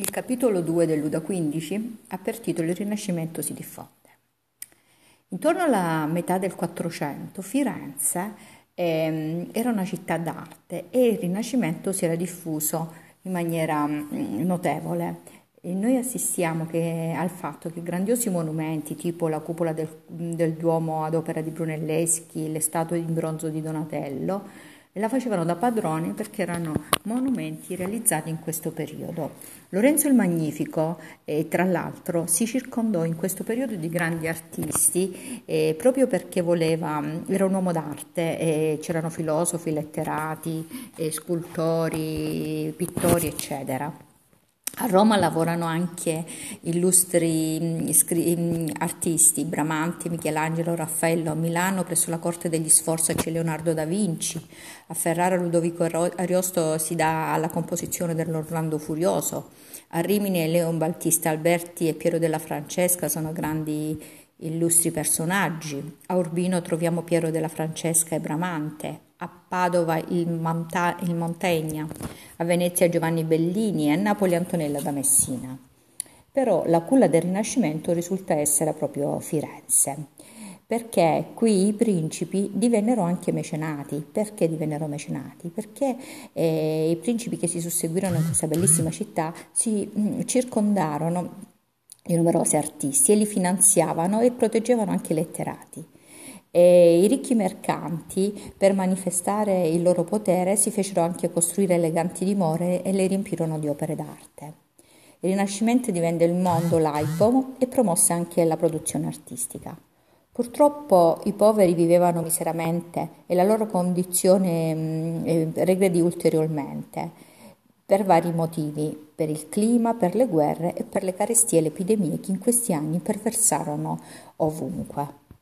Il capitolo 2 del Luda 15 ha per titolo Il Rinascimento si diffonde. Intorno alla metà del Quattrocento Firenze eh, era una città d'arte e il Rinascimento si era diffuso in maniera mm, notevole. E noi assistiamo che, al fatto che grandiosi monumenti tipo la cupola del, del Duomo ad opera di Brunelleschi, le statue in bronzo di Donatello, e la facevano da padroni perché erano monumenti realizzati in questo periodo. Lorenzo il Magnifico, eh, tra l'altro, si circondò in questo periodo di grandi artisti eh, proprio perché voleva, era un uomo d'arte, eh, c'erano filosofi, letterati, eh, scultori, pittori, eccetera. A Roma lavorano anche illustri mm, mm, artisti, Bramante, Michelangelo, Raffaello. A Milano, presso la corte degli Sforza, c'è Leonardo da Vinci. A Ferrara, Ludovico Ariosto si dà alla composizione dell'Orlando Furioso. A Rimini, Leon Battista Alberti e Piero della Francesca sono grandi illustri personaggi. A Urbino troviamo Piero della Francesca e Bramante a Padova il, Monta- il Montegna, a Venezia Giovanni Bellini e a Napoli Antonella da Messina. Però la culla del Rinascimento risulta essere proprio Firenze, perché qui i principi divennero anche mecenati. Perché divennero mecenati? Perché eh, i principi che si susseguirono in questa bellissima città si mh, mm, circondarono di numerosi artisti e li finanziavano e proteggevano anche i letterati. E I ricchi mercanti, per manifestare il loro potere, si fecero anche costruire eleganti dimore e le riempirono di opere d'arte. Il Rinascimento divenne il mondo laico e promosse anche la produzione artistica. Purtroppo i poveri vivevano miseramente e la loro condizione mh, eh, regredì ulteriormente per vari motivi, per il clima, per le guerre e per le carestie e le epidemie che in questi anni perversarono ovunque.